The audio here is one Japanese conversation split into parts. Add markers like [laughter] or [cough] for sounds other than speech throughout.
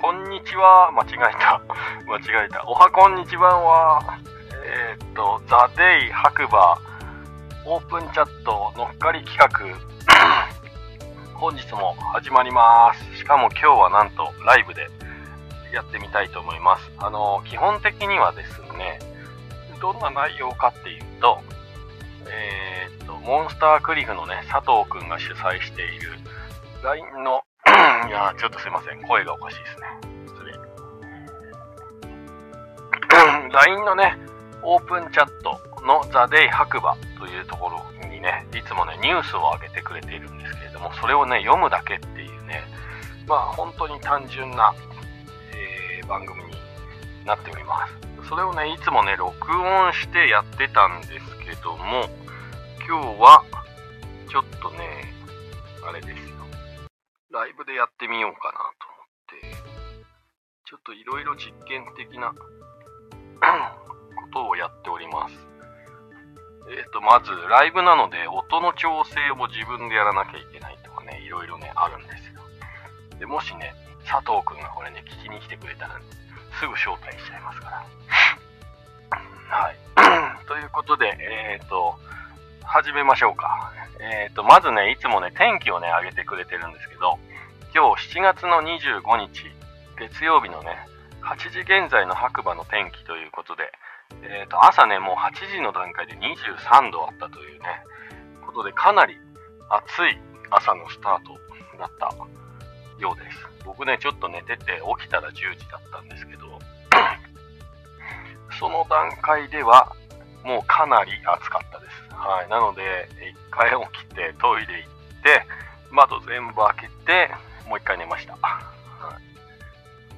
こんにちは、間違えた。[laughs] 間違えた。おはこんにちはは、えー、っと、ザ・デイ白馬オープンチャット乗っかり企画 [clears throat] 本日も始まりますしかも今日はなんとライブでやってみたいと思いますあの基本的にはですねどんな内容かっていうとえー、っとモンスタークリフのね佐藤くんが主催している LINE のいやちょっとすいません声がおかしいですね失礼 [clears throat] LINE のねオープンチャットのザ・デイ白馬というところにね、いつもね、ニュースを上げてくれているんですけれども、それをね、読むだけっていうね、まあ本当に単純な、えー、番組になっております。それをね、いつもね、録音してやってたんですけども、今日は、ちょっとね、あれですよ。ライブでやってみようかなと思って、ちょっといろいろ実験的な [coughs] ことをやっております。えっ、ー、と、まず、ライブなので、音の調整を自分でやらなきゃいけないとかね、いろいろね、あるんですよ。で、もしね、佐藤くんがこれね、聞きに来てくれたら、ね、すぐ招待しちゃいますから。[coughs] はい。[coughs] ということで、えっ、ー、と、始めましょうか。えっ、ー、と、まずね、いつもね、天気をね、上げてくれてるんですけど、今日7月の25日、月曜日のね、8時現在の白馬の天気ということで、えー、と朝ね、もう8時の段階で23度あったというね、ことで、かなり暑い朝のスタートだったようです。僕ね、ちょっと寝てて起きたら10時だったんですけど、[clears throat] その段階ではもうかなり暑かったです。はい。なので、一回起きてトイレ行って、窓全部開けて、もう一回寝ました。は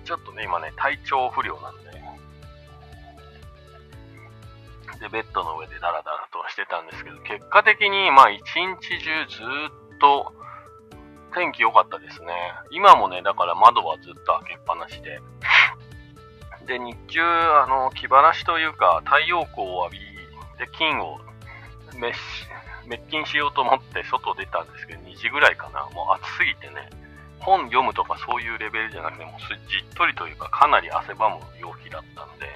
い、ちょっとね、今ね、体調不良なんで、で、ベッドの上でダラダラとしてたんですけど、結果的に、まあ、一日中ずっと天気良かったですね。今もね、だから窓はずっと開けっぱなしで。で、日中、あの、気晴らしというか、太陽光を浴びで、金を滅菌しようと思って外出たんですけど、2時ぐらいかな。もう暑すぎてね、本読むとかそういうレベルじゃなくて、もうじっとりというか、かなり汗ばむ陽気だったんで、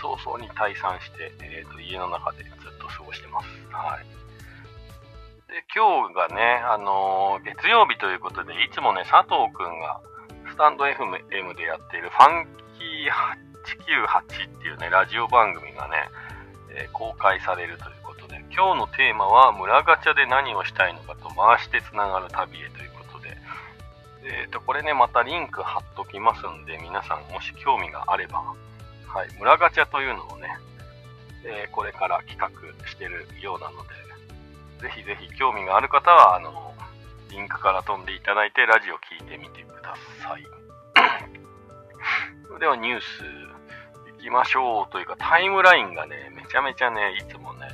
早々に退散して、えーと、家の中でずっと過ごしてます。はい。で、今日がね、あのー、月曜日ということで、いつもね、佐藤くんがスタンド FM でやっているファンキー898っていうね、ラジオ番組がね、えー、公開されるということで、今日のテーマは、村ガチャで何をしたいのかと回してつながる旅へということで、え、ー、と、これね、またリンク貼っときますんで、皆さんもし興味があれば、はい、村ガチャというのをね、えー、これから企画してるようなので、ぜひぜひ興味がある方は、あの、リンクから飛んでいただいて、ラジオ聞いてみてください。それではニュースきましょうというか、タイムラインがね、めちゃめちゃね、いつもね、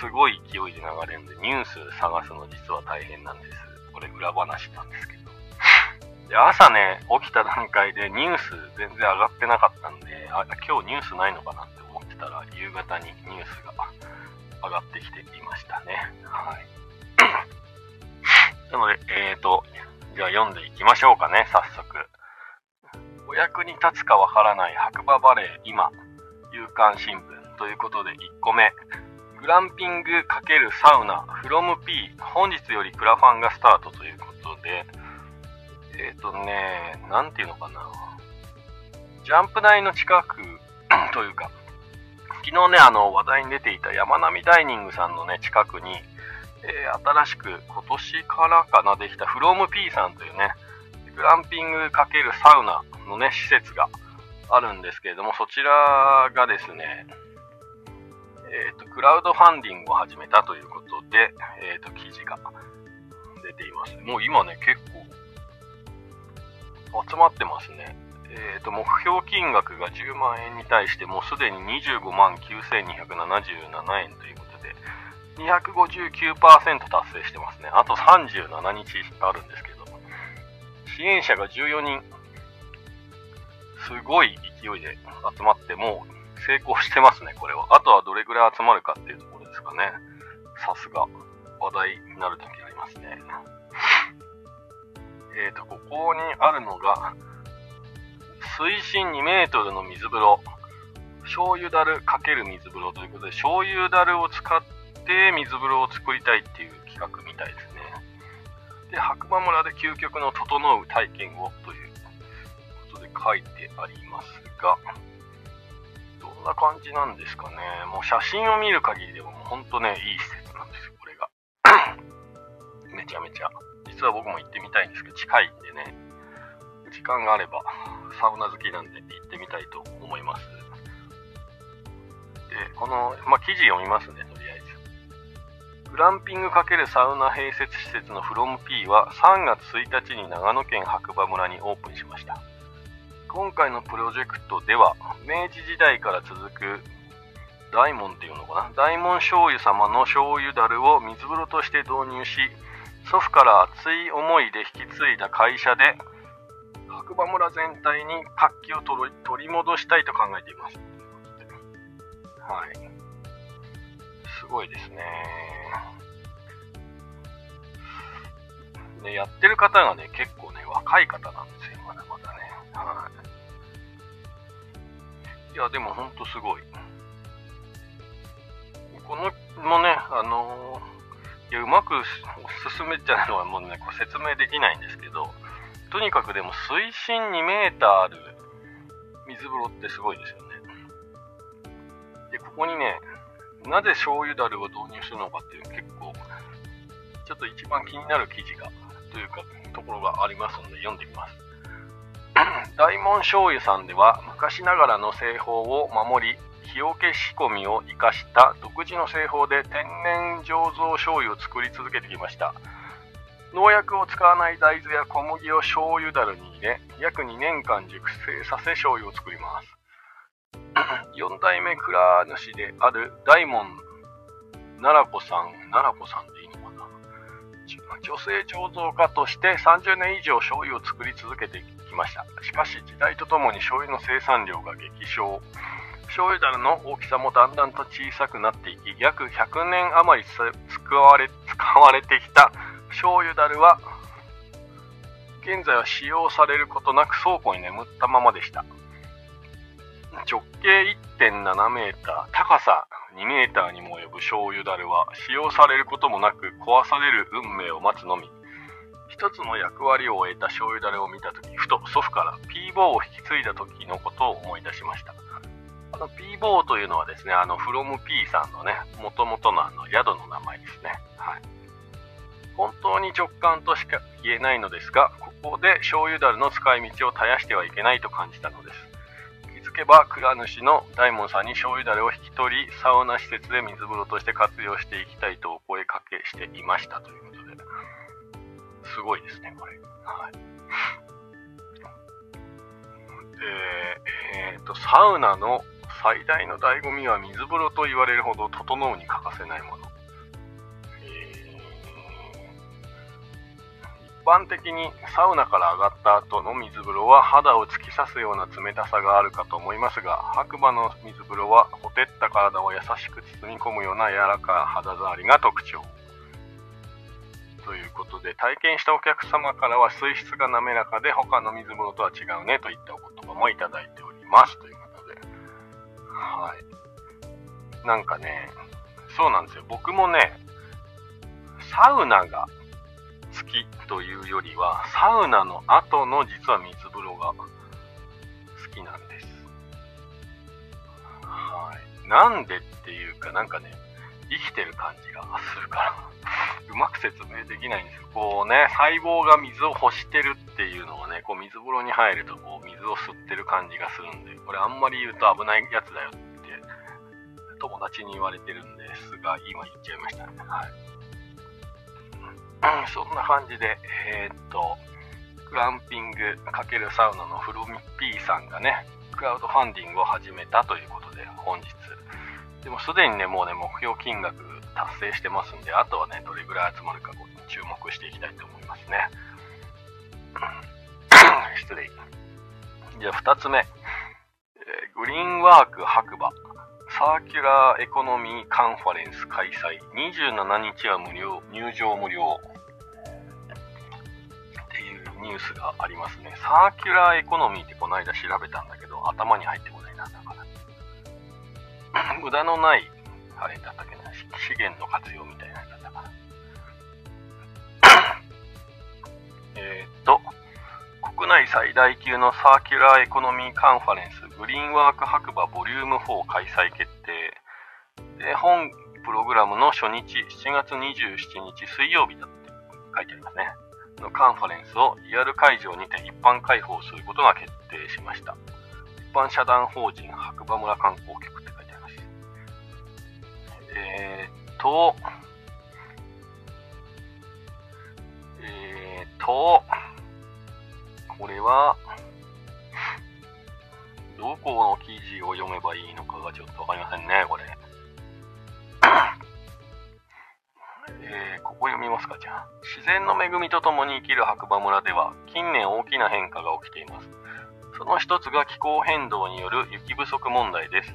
すごい勢いで流れるんで、ニュース探すの実は大変なんです。これ裏話なんですけど。[laughs] で、朝ね、起きた段階でニュース全然上がってなかったんで、あ、今日ニュースないのかなって思ってたら、夕方にニュースが上がってきていましたね。はい。[laughs] なので、えーと、じゃあ読んでいきましょうかね、早速。お役に立つかわからない白馬バレー今、夕刊新聞ということで1個目。グランピング×サウナ、フロム P、本日よりクラファンがスタートということで、えっ、ー、とね、なんていうのかな。ジャンプ台の近く [clears throat] というか、昨日ね、あの、話題に出ていた山並ダイニングさんのね、近くに、えー、新しく今年からかなできたフロム P さんというね、グランピング×サウナのね、施設があるんですけれども、そちらがですね、えっ、ー、と、クラウドファンディングを始めたということで、えっ、ー、と、記事が出ています。もう今ね、結構集まってますね。えーと、目標金額が10万円に対してもうすでに25万9277円ということで259%達成してますね。あと37日あるんですけど支援者が14人すごい勢いで集まってもう成功してますね、これは。あとはどれぐらい集まるかっていうところですかね。さすが話題になるときありますね。えっ、ー、と、ここにあるのが、水深2メートルの水風呂、醤油だる×水風呂ということで、醤油だるを使って水風呂を作りたいっていう企画みたいです。で、白馬村で究極の整う体験をということで書いてありますが、どんな感じなんですかね。もう写真を見る限りでももうほんとね、いい施設なんですよ、これが。[coughs] めちゃめちゃ。実は僕も行ってみたいんですけど、近いんでね、時間があれば、サウナ好きなんで行ってみたいと思います。で、この、まあ、記事読みますね。グランピング×サウナ併設施設の FromP は3月1日に長野県白馬村にオープンしました。今回のプロジェクトでは、明治時代から続く大門っていうのかな？大門醤油様の醤油だるを水風呂として導入し、祖父から熱い思いで引き継いだ会社で白馬村全体に活気を取り戻したいと考えています。はい。すごいですね。ね、やってる方がね、結構ね、若い方なんですよ、まだまだね。はい。いや、でもほんとすごい。このもね、あのー、いや、うまく進めちゃうのはもうね、こう説明できないんですけど、とにかくでも水深2メーターある水風呂ってすごいですよね。で、ここにね、なぜ醤油だるを導入するのかっていう結構、ちょっと一番気になる記事が、というか、ところがありますので読んでみます。[clears throat] 大門醤油さんでは昔ながらの製法を守り、日よけ仕込みを生かした独自の製法で天然醸造醤油を作り続けてきました。農薬を使わない大豆や小麦を醤油だるに入れ、約2年間熟成させ醤油を作ります。[laughs] 4代目蔵主である大門奈良子さん、奈良子さんでいいのかな？女性醸造家として30年以上醤油を作り続けてきました。しかし時代とともに醤油の生産量が激小。醤油だるの大きさもだんだんと小さくなっていき、約100年余り使われ使われてきた醤油だるは現在は使用されることなく倉庫に眠ったままでした直径1.7メーター高さ2メーターにも及ぶ醤油だるは使用されることもなく壊される運命を待つのみ。一つの役割を終えた醤油だれを見た時ふと祖父から P ボーを引き継いだ時のことを思い出しました。あの P ボーというのはですねあの from P さんのねもともとのあの宿の名前ですね。はい。本当に直感としか言えないのですが、ここで醤油だるの使い道を絶やしてはいけないと感じたのです。気づけば蔵主の大門さんに醤油だれを引き取り、サウナ施設で水風呂として活用していきたいとお声かけしていましたということで、すごいですね、これ。はい。で、えー、と、サウナの最大の醍醐味は水風呂と言われるほど整うに欠かせないもの。般的にサウナから上がった後の水風呂は肌を突き刺すような冷たさがあるかと思いますが白馬の水風呂はほてった体を優しく包み込むような柔らかい肌触りが特徴。ということで体験したお客様からは水質が滑らかで他の水風呂とは違うねといったお言葉もいただいております。ということで。はい。なんかねそうなんですよ。僕もねサウナがきというよりは、サウナの後の実は水風呂が好きなんです。はい。なんでっていうか、なんかね、生きてる感じがするから、うまく説明できないんですよ。こうね、細胞が水を欲してるっていうのはね、こう水風呂に入るとこう水を吸ってる感じがするんで、これあんまり言うと危ないやつだよって友達に言われてるんですが、今言っちゃいましたね。はい。そんな感じで、えー、っと、グランピング×サウナのフロミピーさんがね、クラウドファンディングを始めたということで、本日。でもすでにね、もうね、目標金額達成してますんで、あとはね、どれぐらい集まるか注目していきたいと思いますね。[coughs] 失礼。じゃあ2つ目。えー、グリーンワーク白馬。サーキュラーエコノミーカンファレンス開催。27日は無料、入場無料。ニュースがありますね。サーキュラーエコノミーってこの間調べたんだけど、頭に入ってこないな、だから。[laughs] 無駄のない、あれだったっけな、資源の活用みたいなやつだかな。[coughs] えっと、国内最大級のサーキュラーエコノミーカンファレンス、グリーンワーク白馬ボリューム4開催決定。で、本プログラムの初日、7月27日水曜日だって書いてありますね。のカンファレンスをリアル会場にて一般開放することが決定しました。一般社団法人白馬村観光局って書いてあります。えー、っと、えー、っと、これは、どこの記事を読めばいいのかがちょっとわかりませんね、これ。えー、ここ読みますか、じゃあ。自然の恵みと共に生きる白馬村では、近年大きな変化が起きています。その一つが気候変動による雪不足問題です。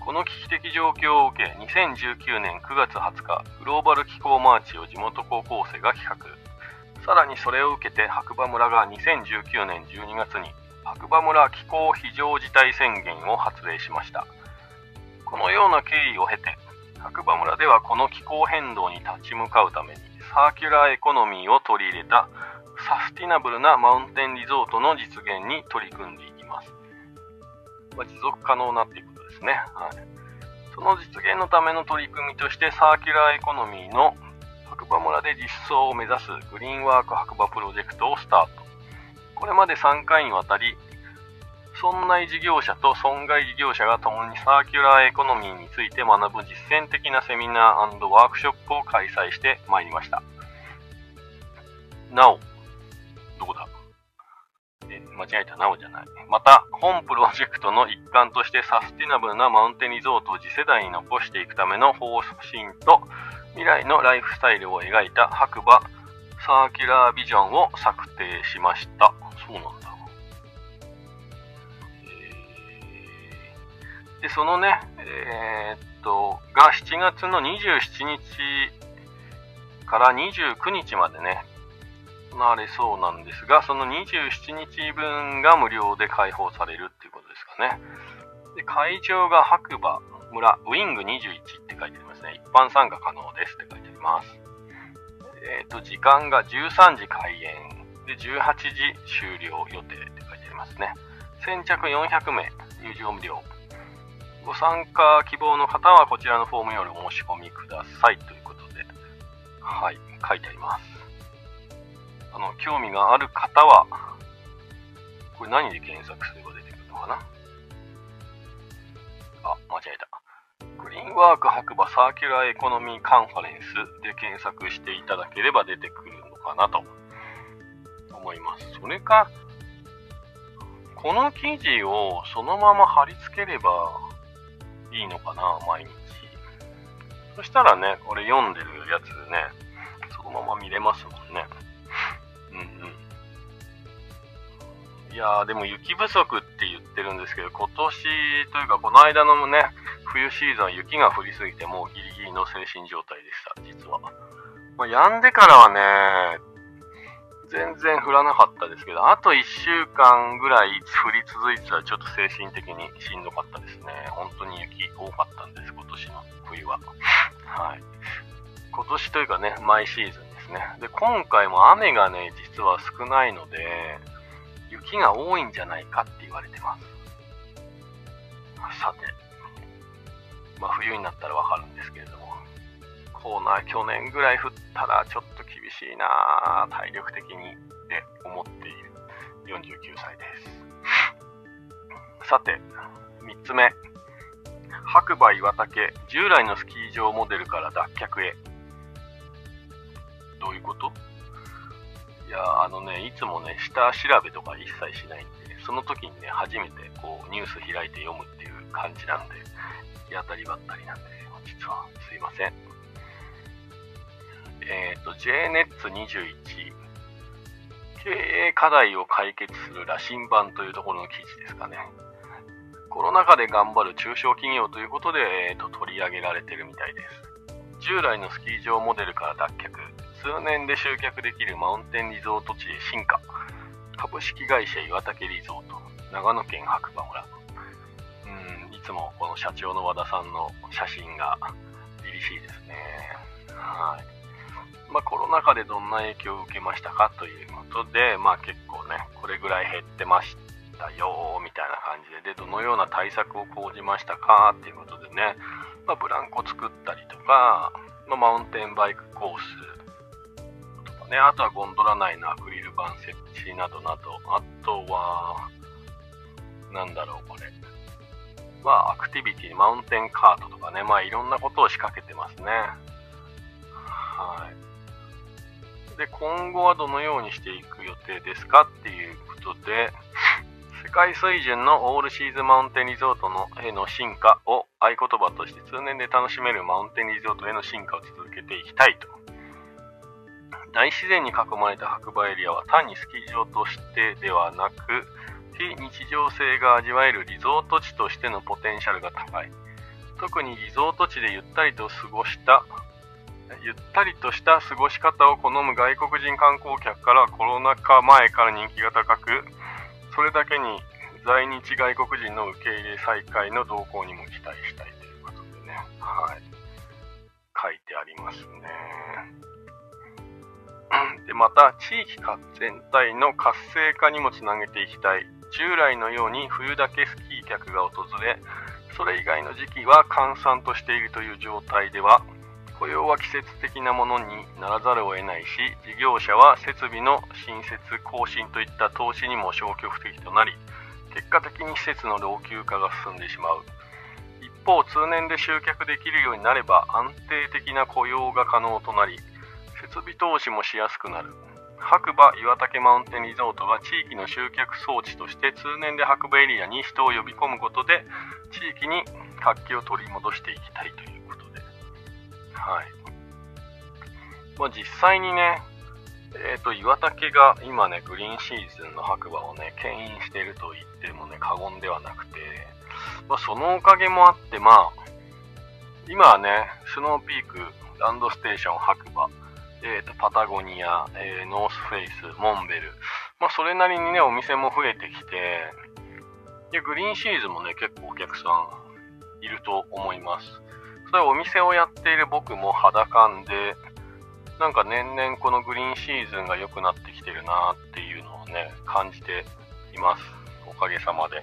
この危機的状況を受け、2019年9月20日、グローバル気候マーチを地元高校生が企画。さらにそれを受けて白馬村が2019年12月に白馬村気候非常事態宣言を発令しました。このような経緯を経て、白馬村ではこの気候変動に立ち向かうためにサーキュラーエコノミーを取り入れたサスティナブルなマウンテンリゾートの実現に取り組んでいきます。まあ、持続可能なっていうことですね。はい、その実現のための取り組みとしてサーキュラーエコノミーの白馬村で実装を目指すグリーンワーク白馬プロジェクトをスタート。これまで3回にわたり村内事業者と村外事業者が共にサーキュラーエコノミーについて学ぶ実践的なセミナーワークショップを開催してまいりました。なお、どこだ？え、間違えた、なおじゃない。また、本プロジェクトの一環としてサスティナブルなマウンテンリゾートを次世代に残していくための方針と未来のライフスタイルを描いた白馬サーキュラービジョンを策定しました。そうなんで、そのね、えー、っと、が7月の27日から29日までね、なれそうなんですが、その27日分が無料で開放されるっていうことですかね。で、会場が白馬村ウィング21って書いてありますね。一般参加可能ですって書いてあります。えっ、と、時間が13時開演で18時終了予定って書いてありますね。先着400名、入場無料。ご参加希望の方はこちらのフォームよりお申し込みくださいということで、はい、書いてあります。あの、興味がある方は、これ何で検索すれば出てくるのかな？あ、間違えた。グリーンワーク白馬サーキュラーエコノミーカンファレンスで検索していただければ出てくるのかなと思います。それか、この記事をそのまま貼り付ければいいのかな、毎日。そしたらね、これ読んでるやつね、そのまま見れますもんね。うんうん。いやー、でも雪不足って言ってるんですけど、今年というか、この間のね、冬シーズンは雪が降りすぎて、もうギリギリの精神状態でした、実は。まあ、止んでからはね、全然降らなかったですけど、あと1週間ぐらい降り続いてたらちょっと精神的にしんどかったですね。本当に雪多かったんです、今年の冬は。はい。今年というかね、毎シーズンですね。で、今回も雨がね、実は少ないので、雪が多いんじゃないかって言われてます。さて、まあ冬になったらわかるんですけれども、こうな、去年ぐらい降ったらちょっと厳しいな体力的にって思っている。49歳ですさて3つ目。白馬岩岳従来のスキー場モデルから脱却へ。どういうこと？いやあのねいつもね下調べとか一切しないんでその時にね初めてこうニュース開いて読むっていう感じなんで行き当たりばったりなんで実はすいません。えっ、ー、と、JNETS21、経営課題を解決する羅針盤というところの記事ですかね。コロナ禍で頑張る中小企業ということで、えーと、取り上げられてるみたいです。従来のスキー場モデルから脱却、通年で集客できるマウンテンリゾート地へ進化。株式会社岩竹リゾート、長野県白馬村。うん、いつもこの社長の和田さんの写真が凛々しいですね。はい。まあ、コロナ禍でどんな影響を受けましたかということで、まあ、結構ね、これぐらい減ってましたよ、みたいな感じで、で、どのような対策を講じましたかっていうことでね、まあ、ブランコ作ったりとか、まあ、マウンテンバイクコースとかね、あとはゴンドラ内のアクリル板設置などなど、あとは、なんだろう、これ。まあ、アクティビティ、マウンテンカートとかね、まあ、いろんなことを仕掛けてますね。はい。で、今後はどのようにしていく予定ですかっていうことで、世界水準のオールシーズンマウンテンリゾートのへの進化を合言葉として通年で楽しめるマウンテンリゾートへの進化を続けていきたいと。大自然に囲まれた白馬エリアは単にスキー場としてではなく、非日常性が味わえるリゾート地としてのポテンシャルが高い。特にリゾート地でゆったりと過ごしたゆったりとした過ごし方を好む外国人観光客からコロナ禍前から人気が高く、それだけに在日外国人の受け入れ再開の動向にも期待したいということでね、はい、書いてありますね。で、また、地域全体の活性化にもつなげていきたい。従来のように冬だけスキー客が訪れ、それ以外の時期は閑散としているという状態では、雇用は季節的なものにならざるを得ないし事業者は設備の新設更新といった投資にも消極的となり結果的に施設の老朽化が進んでしまう。一方通年で集客できるようになれば安定的な雇用が可能となり設備投資もしやすくなる。白馬岩岳マウンテンリゾートは地域の集客装置として通年で白馬エリアに人を呼び込むことで地域に活気を取り戻していきたいという。はい。まあ、実際にね、えっ、ー、と、岩竹が今ね、グリーンシーズンの白馬をね、牽引していると言ってもね、過言ではなくて、まあ、そのおかげもあって、まあ、今はね、スノーピーク、ランドステーション白馬、えっ、ー、と、パタゴニア、えー、ノースフェイス、モンベル、まあ、それなりにね、お店も増えてきて、で、グリーンシーズンもね、結構お客さんいると思います。それお店をやっている僕も肌感で、なんか年々このグリーンシーズンが良くなってきてるなっていうのをね、感じています。おかげさまで。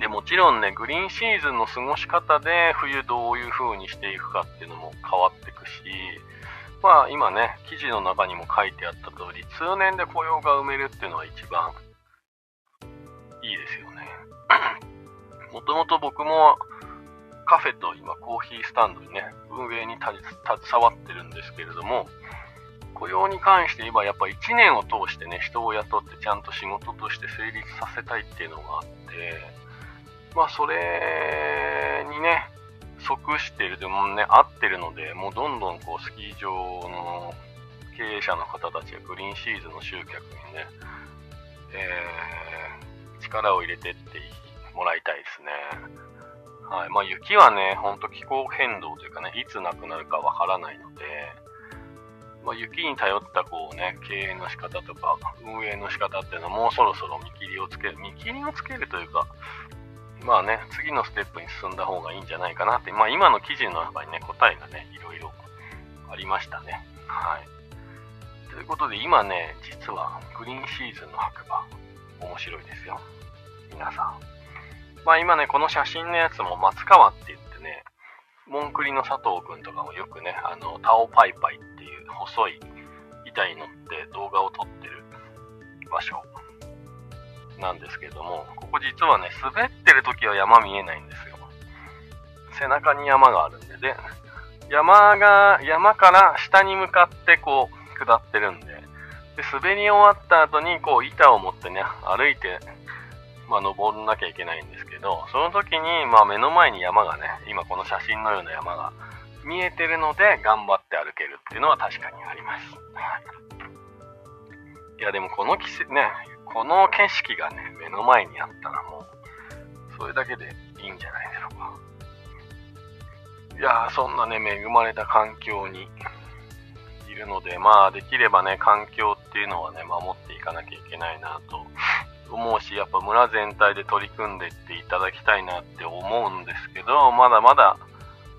で、もちろんね、グリーンシーズンの過ごし方で冬どういう風にしていくかっていうのも変わっていくし、まあ今ね、記事の中にも書いてあった通り、通年で雇用が埋めるっていうのは一番いいですよね。[clears throat] もともと僕もカフェと今コーヒースタンドにね、運営に携わってるんですけれども、雇用に関して言えばやっぱ1年を通してね、人を雇ってちゃんと仕事として成立させたいっていうのがあって、まあそれにね、即してるでもね、合ってるので、もうどんどんこうスキー場の経営者の方たちがグリーンシーズンの集客にね、えー、力を入れてってもらいたいですね。はい。まあ雪はね、ほんと気候変動というかね、いつなくなるかわからないので、まあ、雪に頼ったこうね、経営の仕方とか、運営の仕方っていうのはもうそろそろ見切りをつける、見切りをつけるというか、まあね、次のステップに進んだ方がいいんじゃないかなって、まあ今の記事の中にね、答えがね、いろいろありましたね。はい。ということで今ね、実はグリーンシーズンの白馬、面白いですよ。皆さん。まあ今ね、この写真のやつも松川って言ってね、モンクリの佐藤くんとかもよくね、あの、タオパイパイっていう細い板に乗って動画を撮ってる場所なんですけども、ここ実はね、滑ってる時は山見えないんですよ。背中に山があるんで、で、山が、山から下に向かってこう、下ってるんで、で、滑り終わった後にこう板を持ってね、歩いてまあ、登んなきゃいけないんですけど、その時に、まあ、目の前に山がね、今この写真のような山が見えてるので、頑張って歩けるっていうのは確かにあります。い。や、でもこの季節、ね、この景色がね、目の前にあったらもう、それだけでいいんじゃないでしょうか。いや、そんなね、恵まれた環境にいるので、まあ、できればね、環境っていうのはね、守っていかなきゃいけないなと思うし、やっぱ村全体で取り組んでいっていただきたいなって思うんですけど、まだまだ、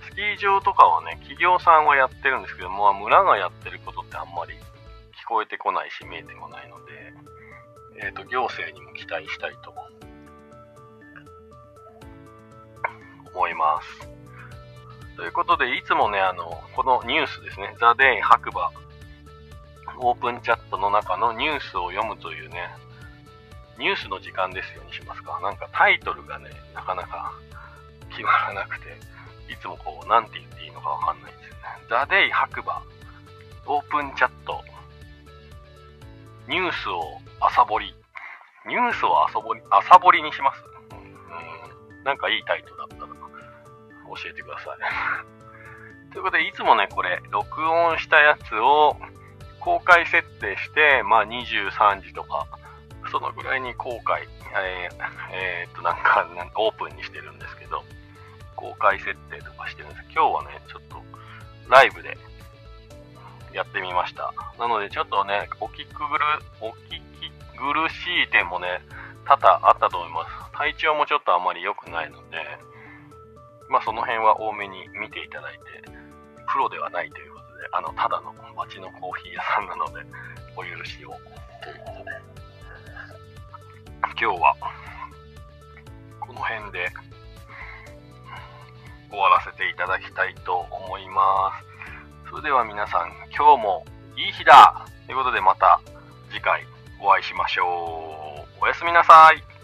スキー場とかはね、企業さんはやってるんですけど、まあ、村がやってることってあんまり聞こえてこないし、見えてこないので、えっ、ー、と、行政にも期待したいと思います。ということで、いつもね、あの、このニュースですね、ザ・デイ白馬オープンチャットの中のニュースを読むというね、ニュースの時間ですよにしますか。なんかタイトルがね、なかなか決まらなくて、いつもこう、なんて言っていいのかわかんないんですよね。ザ・デイ白馬オープンチャットニュースを朝掘り。ニュースを朝掘り、朝掘りにします。うん、なんかいいタイトルだったら教えてください。[laughs] ということで、いつもね、これ、録音したやつを公開設定して、まあ23時とか、そのぐらいに公開、えー、えー、っと、なんか、なんかオープンにしてるんですけど、公開設定とかしてるんです今日はね、ちょっとライブでやってみました。なので、ちょっとね、お聞き苦お聞き苦しい点もね、多々あったと思います。体調もちょっとあまり良くないので、まあその辺は多めに見ていただいて、プロではないということで、あの、ただの街のコーヒー屋さんなので、お許しを。ということで、今日は、この辺で終わらせていただきたいと思います。それでは皆さん、今日もいい日だということでまた次回お会いしましょう。おやすみなさい。